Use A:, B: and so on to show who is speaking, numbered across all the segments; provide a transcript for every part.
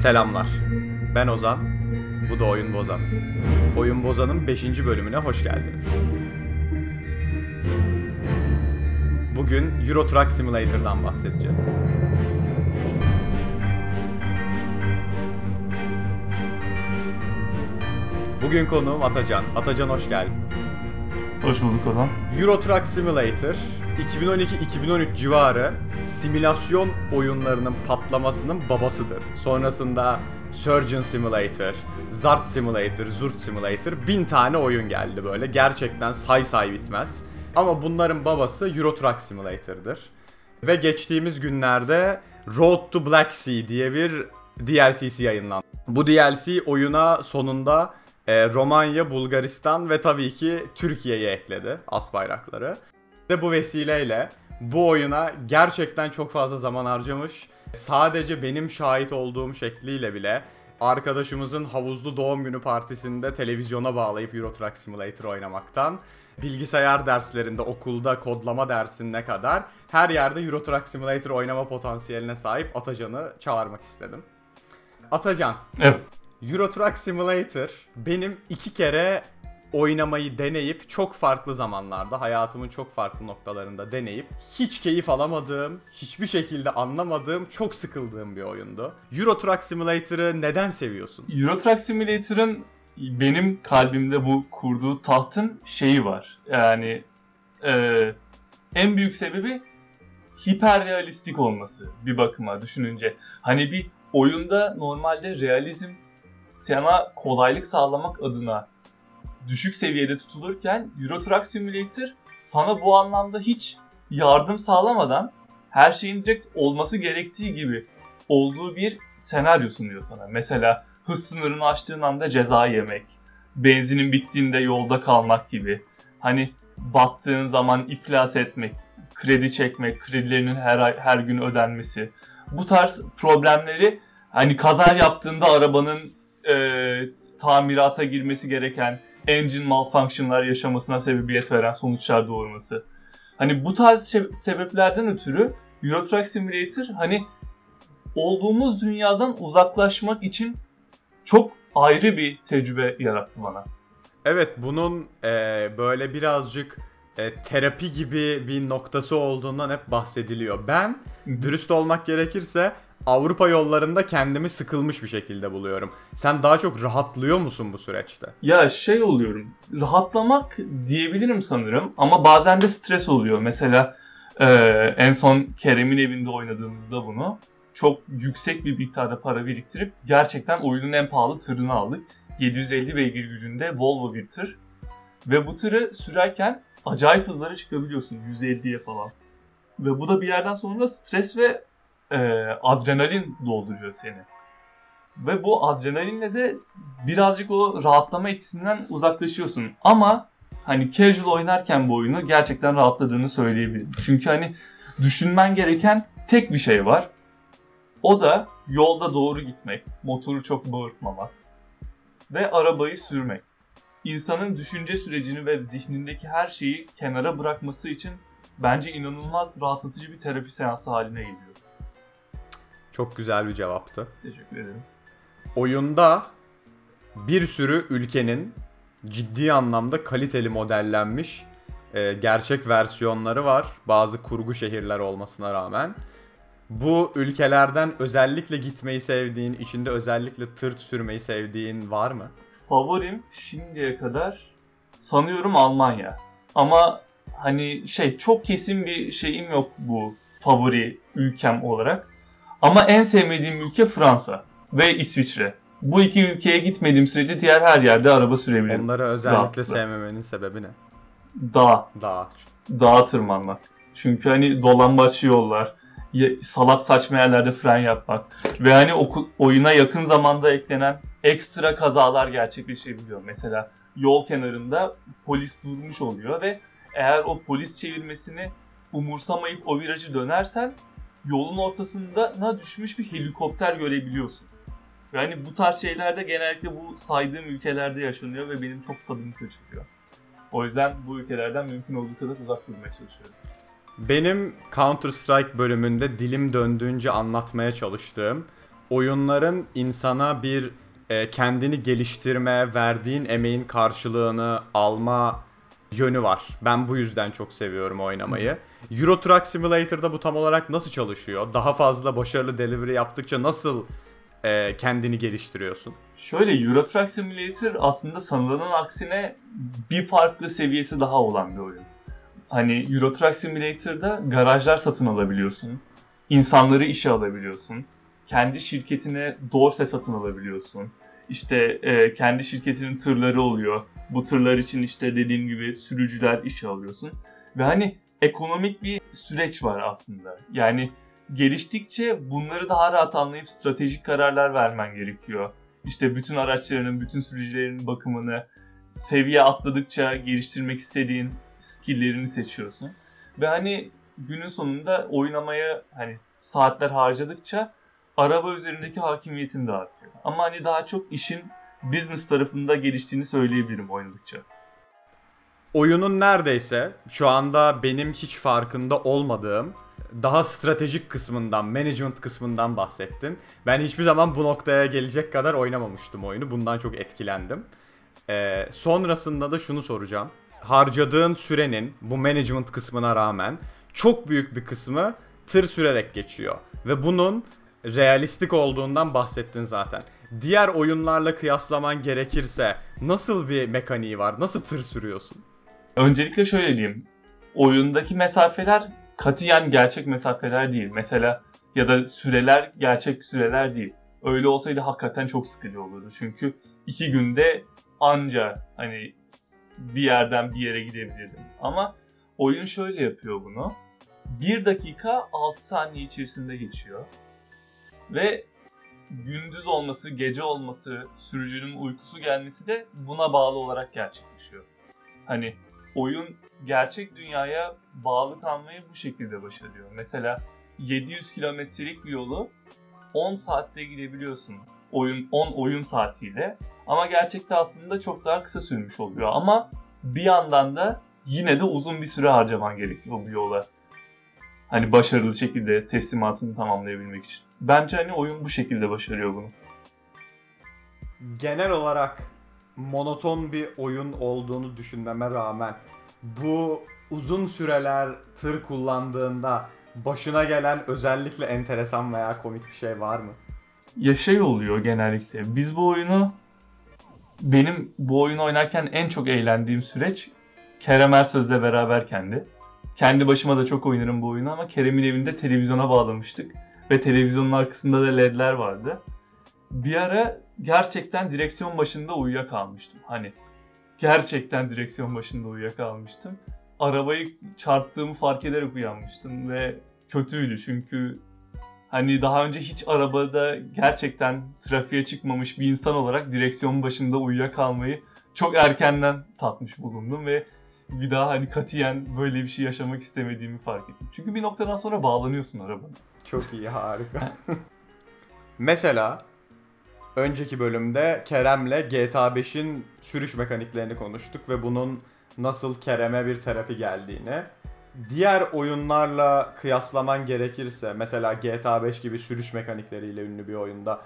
A: Selamlar. Ben Ozan. Bu da Oyun Bozan. Oyun Bozan'ın 5. bölümüne hoş geldiniz. Bugün Euro Truck Simulator'dan bahsedeceğiz. Bugün konuğum Atacan. Atacan hoş geldin.
B: Hoş bulduk Ozan.
A: Euro Truck Simulator 2012-2013 civarı simülasyon oyunlarının patlamasının babasıdır. Sonrasında Surgeon Simulator, Zart Simulator, Zurt Simulator bin tane oyun geldi böyle. Gerçekten say say bitmez. Ama bunların babası Euro Truck Simulator'dır. Ve geçtiğimiz günlerde Road to Black Sea diye bir DLC'si yayınlandı. Bu DLC oyuna sonunda e, Romanya, Bulgaristan ve tabii ki Türkiye'yi ekledi as bayrakları. Ve bu vesileyle bu oyuna gerçekten çok fazla zaman harcamış. Sadece benim şahit olduğum şekliyle bile arkadaşımızın havuzlu doğum günü partisinde televizyona bağlayıp Euro Truck Simulator oynamaktan bilgisayar derslerinde, okulda kodlama dersine kadar her yerde Euro Truck Simulator oynama potansiyeline sahip Atacan'ı çağırmak istedim. Atacan,
B: Evet.
A: Euro Truck Simulator benim iki kere oynamayı deneyip çok farklı zamanlarda hayatımın çok farklı noktalarında deneyip hiç keyif alamadığım, hiçbir şekilde anlamadığım, çok sıkıldığım bir oyundu. Euro Truck Simulator'ı neden seviyorsun?
B: Euro Truck Simulator'ın benim kalbimde bu kurduğu tahtın şeyi var. Yani e, en büyük sebebi hiperrealistik olması bir bakıma düşününce. Hani bir oyunda normalde realizm sana kolaylık sağlamak adına düşük seviyede tutulurken Euro Truck Simulator sana bu anlamda hiç yardım sağlamadan her şeyin direkt olması gerektiği gibi olduğu bir senaryo sunuyor sana. Mesela hız sınırını aştığın anda ceza yemek, benzinin bittiğinde yolda kalmak gibi. Hani battığın zaman iflas etmek, kredi çekmek, kredilerinin her ay, her gün ödenmesi. Bu tarz problemleri hani kaza yaptığında arabanın e, tamirata girmesi gereken engine malfunctionlar yaşamasına sebebiyet veren sonuçlar doğurması. Hani bu tarz sebeplerden ötürü Euro Truck Simulator hani olduğumuz dünyadan uzaklaşmak için çok ayrı bir tecrübe yarattı bana.
A: Evet bunun e, böyle birazcık e, terapi gibi bir noktası olduğundan hep bahsediliyor. Ben dürüst olmak gerekirse Avrupa yollarında kendimi sıkılmış bir şekilde buluyorum. Sen daha çok rahatlıyor musun bu süreçte?
B: Ya şey oluyorum, rahatlamak diyebilirim sanırım ama bazen de stres oluyor. Mesela e, en son Kerem'in evinde oynadığımızda bunu çok yüksek bir miktarda para biriktirip gerçekten oyunun en pahalı tırını aldık. 750 beygir gücünde Volvo bir tır. Ve bu tırı sürerken acayip hızlara çıkabiliyorsun 150'ye falan. Ve bu da bir yerden sonra stres ve e, adrenalin dolduruyor seni. Ve bu adrenalinle de birazcık o rahatlama etkisinden uzaklaşıyorsun. Ama hani casual oynarken bu oyunu gerçekten rahatladığını söyleyebilirim. Çünkü hani düşünmen gereken tek bir şey var. O da yolda doğru gitmek, motoru çok bağırtmamak ve arabayı sürmek. İnsanın düşünce sürecini ve zihnindeki her şeyi kenara bırakması için bence inanılmaz rahatlatıcı bir terapi seansı haline geliyor.
A: Çok güzel bir cevaptı.
B: Teşekkür ederim.
A: Oyunda bir sürü ülkenin ciddi anlamda kaliteli modellenmiş e, gerçek versiyonları var. Bazı kurgu şehirler olmasına rağmen. Bu ülkelerden özellikle gitmeyi sevdiğin, içinde özellikle tırt sürmeyi sevdiğin var mı?
B: Favorim şimdiye kadar sanıyorum Almanya. Ama hani şey çok kesin bir şeyim yok bu favori ülkem olarak. Ama en sevmediğim ülke Fransa ve İsviçre. Bu iki ülkeye gitmediğim sürece diğer her yerde araba sürebilirim.
A: Onları özellikle
B: Rahatlıkla.
A: sevmemenin sebebi ne?
B: Dağ,
A: Daha.
B: dağa tırmanmak. Çünkü hani dolambaçlı yollar, salak saçma yerlerde fren yapmak ve hani oku- oyuna yakın zamanda eklenen ekstra kazalar gerçekleşebiliyor. Mesela yol kenarında polis durmuş oluyor ve eğer o polis çevirmesini umursamayıp o virajı dönersen yolun ortasında düşmüş bir helikopter görebiliyorsun. Yani bu tarz şeyler de genellikle bu saydığım ülkelerde yaşanıyor ve benim çok tadımı kaçırıyor. O yüzden bu ülkelerden mümkün olduğu kadar uzak durmaya çalışıyorum.
A: Benim Counter Strike bölümünde dilim döndüğünce anlatmaya çalıştığım oyunların insana bir e, kendini geliştirme, verdiğin emeğin karşılığını alma yönü var. Ben bu yüzden çok seviyorum oynamayı. Euro Truck Simulator'da bu tam olarak nasıl çalışıyor? Daha fazla başarılı delivery yaptıkça nasıl e, kendini geliştiriyorsun?
B: Şöyle Euro Truck Simulator aslında sanılanın aksine bir farklı seviyesi daha olan bir oyun. Hani Euro Truck Simulator'da garajlar satın alabiliyorsun. insanları işe alabiliyorsun. Kendi şirketine dorse satın alabiliyorsun. İşte e, kendi şirketinin tırları oluyor. Bu tırlar için işte dediğim gibi sürücüler işe alıyorsun. Ve hani ekonomik bir süreç var aslında. Yani geliştikçe bunları daha rahat anlayıp stratejik kararlar vermen gerekiyor. İşte bütün araçlarının, bütün sürücülerin bakımını seviye atladıkça geliştirmek istediğin skill'lerini seçiyorsun. Ve hani günün sonunda oynamaya hani saatler harcadıkça araba üzerindeki hakimiyetin de artıyor. Ama hani daha çok işin business tarafında geliştiğini söyleyebilirim oynadıkça.
A: Oyunun neredeyse şu anda benim hiç farkında olmadığım daha stratejik kısmından, management kısmından bahsettin. Ben hiçbir zaman bu noktaya gelecek kadar oynamamıştım oyunu. Bundan çok etkilendim. Ee, sonrasında da şunu soracağım. Harcadığın sürenin bu management kısmına rağmen çok büyük bir kısmı tır sürerek geçiyor. Ve bunun realistik olduğundan bahsettin zaten. Diğer oyunlarla kıyaslaman gerekirse nasıl bir mekaniği var? Nasıl tır sürüyorsun?
B: Öncelikle şöyle diyeyim. Oyundaki mesafeler katiyen gerçek mesafeler değil. Mesela ya da süreler gerçek süreler değil. Öyle olsaydı hakikaten çok sıkıcı olurdu. Çünkü iki günde anca hani bir yerden bir yere gidebilirdim. Ama oyun şöyle yapıyor bunu. 1 dakika 6 saniye içerisinde geçiyor. Ve gündüz olması, gece olması, sürücünün uykusu gelmesi de buna bağlı olarak gerçekleşiyor. Hani oyun gerçek dünyaya bağlı kalmayı bu şekilde başarıyor. Mesela 700 kilometrelik bir yolu 10 saatte gidebiliyorsun. Oyun 10 oyun saatiyle. Ama gerçekte aslında çok daha kısa sürmüş oluyor. Ama bir yandan da yine de uzun bir süre harcaman gerekiyor bu yola. Hani başarılı şekilde teslimatını tamamlayabilmek için. Bence hani oyun bu şekilde başarıyor bunu.
A: Genel olarak monoton bir oyun olduğunu düşünmeme rağmen bu uzun süreler tır kullandığında başına gelen özellikle enteresan veya komik bir şey var mı?
B: Ya şey oluyor genellikle. Biz bu oyunu benim bu oyunu oynarken en çok eğlendiğim süreç Kerem Ersöz'le beraberkendi. Kendi başıma da çok oynarım bu oyunu ama Kerem'in evinde televizyona bağlamıştık. Ve televizyonun arkasında da ledler vardı. Bir ara gerçekten direksiyon başında uyuyakalmıştım. Hani gerçekten direksiyon başında uyuyakalmıştım. Arabayı çarptığımı fark ederek uyanmıştım ve kötüydü çünkü hani daha önce hiç arabada gerçekten trafiğe çıkmamış bir insan olarak direksiyon başında uyuyakalmayı çok erkenden tatmış bulundum ve bir daha hani katiyen böyle bir şey yaşamak istemediğimi fark ettim. Çünkü bir noktadan sonra bağlanıyorsun arabana.
A: Çok iyi, harika. Mesela önceki bölümde Kerem'le GTA 5'in sürüş mekaniklerini konuştuk ve bunun nasıl Kerem'e bir terapi geldiğini. Diğer oyunlarla kıyaslaman gerekirse mesela GTA 5 gibi sürüş mekanikleriyle ünlü bir oyunda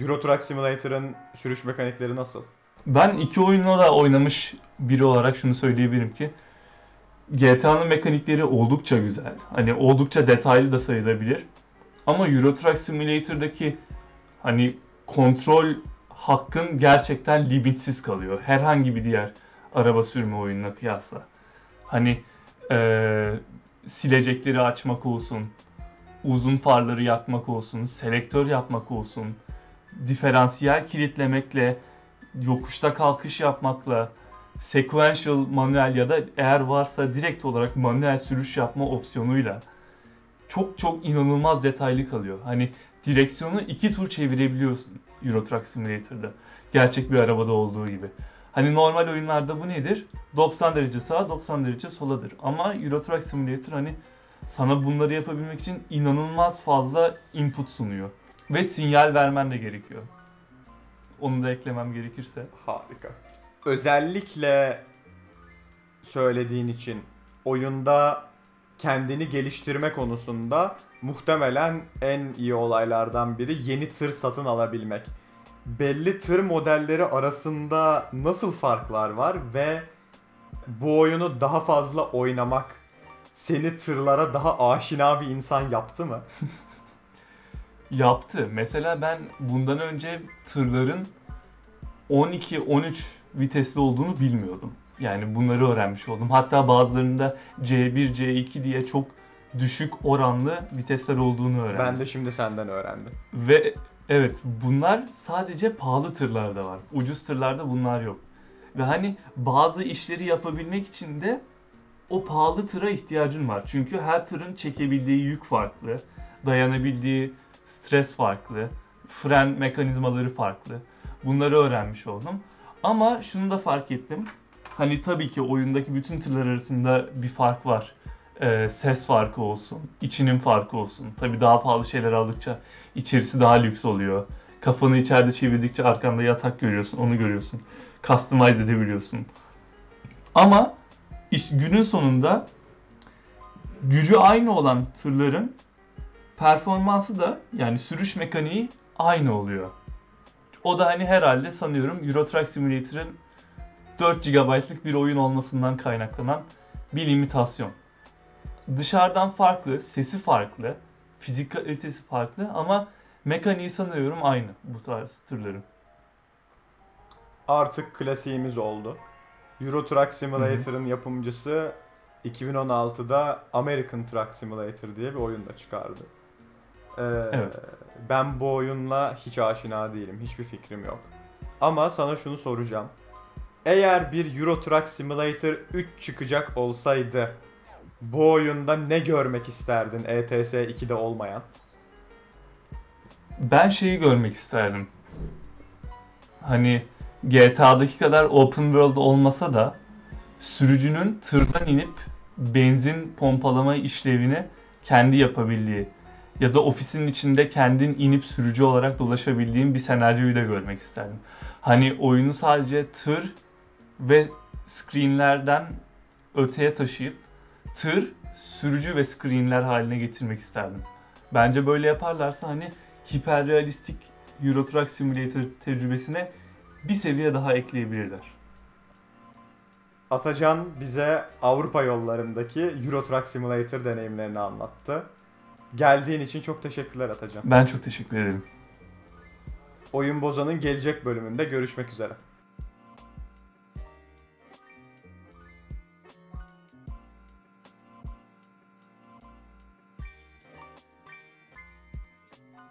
A: Euro Truck Simulator'ın sürüş mekanikleri nasıl?
B: Ben iki oyunu da oynamış biri olarak şunu söyleyebilirim ki GTA'nın mekanikleri oldukça güzel. Hani oldukça detaylı da sayılabilir. Ama Euro Truck Simulator'daki hani kontrol hakkın gerçekten limitsiz kalıyor. Herhangi bir diğer araba sürme oyununa kıyasla. Hani eee, silecekleri açmak olsun, uzun farları yakmak olsun, selektör yapmak olsun, diferansiyel kilitlemekle, yokuşta kalkış yapmakla, sequential manuel ya da eğer varsa direkt olarak manuel sürüş yapma opsiyonuyla çok çok inanılmaz detaylı kalıyor. Hani direksiyonu iki tur çevirebiliyorsun Euro Truck Simulator'da. Gerçek bir arabada olduğu gibi. Hani normal oyunlarda bu nedir? 90 derece sağa 90 derece soladır. Ama Euro Truck Simulator hani sana bunları yapabilmek için inanılmaz fazla input sunuyor. Ve sinyal vermen de gerekiyor. Onu da eklemem gerekirse.
A: Harika. Özellikle söylediğin için oyunda kendini geliştirme konusunda muhtemelen en iyi olaylardan biri yeni tır satın alabilmek. Belli tır modelleri arasında nasıl farklar var ve bu oyunu daha fazla oynamak seni tırlara daha aşina bir insan yaptı mı?
B: Yaptı. Mesela ben bundan önce tırların 12-13 vitesli olduğunu bilmiyordum. Yani bunları öğrenmiş oldum. Hatta bazılarında C1, C2 diye çok düşük oranlı vitesler olduğunu öğrendim.
A: Ben de şimdi senden öğrendim.
B: Ve evet bunlar sadece pahalı tırlarda var. Ucuz tırlarda bunlar yok. Ve hani bazı işleri yapabilmek için de o pahalı tıra ihtiyacın var. Çünkü her tırın çekebildiği yük farklı, dayanabildiği stres farklı, fren mekanizmaları farklı. Bunları öğrenmiş oldum. Ama şunu da fark ettim. Hani tabii ki oyundaki bütün tırlar arasında bir fark var. Ee, ses farkı olsun, içinin farkı olsun. Tabii daha pahalı şeyler aldıkça içerisi daha lüks oluyor. Kafanı içeride çevirdikçe arkanda yatak görüyorsun, onu görüyorsun. Customize edebiliyorsun. Ama iş, günün sonunda gücü aynı olan tırların performansı da yani sürüş mekaniği aynı oluyor. O da hani herhalde sanıyorum Euro Truck Simulator'ın 4 GB'lık bir oyun olmasından kaynaklanan bir limitasyon. Dışarıdan farklı, sesi farklı, fizik kalitesi farklı ama mekaniği sanıyorum aynı bu tarz türlerin.
A: Artık klasiğimiz oldu. Euro Truck Simulator'ın yapımcısı 2016'da American Truck Simulator diye bir oyun da çıkardı. Ee,
B: Evet.
A: Ben bu oyunla hiç aşina değilim. Hiçbir fikrim yok. Ama sana şunu soracağım. Eğer bir Euro Truck Simulator 3 çıkacak olsaydı bu oyunda ne görmek isterdin ETS 2'de olmayan?
B: Ben şeyi görmek isterdim. Hani GTA'daki kadar open world olmasa da sürücünün tırdan inip benzin pompalama işlevini kendi yapabildiği ya da ofisin içinde kendin inip sürücü olarak dolaşabildiğin bir senaryoyu da görmek isterdim. Hani oyunu sadece tır ve screenlerden öteye taşıyıp tır, sürücü ve screenler haline getirmek isterdim. Bence böyle yaparlarsa hani hiperrealistik Euro Truck Simulator tecrübesine bir seviye daha ekleyebilirler.
A: Atacan bize Avrupa yollarındaki Euro Truck Simulator deneyimlerini anlattı. Geldiğin için çok teşekkürler Atacan.
B: Ben çok teşekkür ederim.
A: Oyun Bozan'ın gelecek bölümünde görüşmek üzere.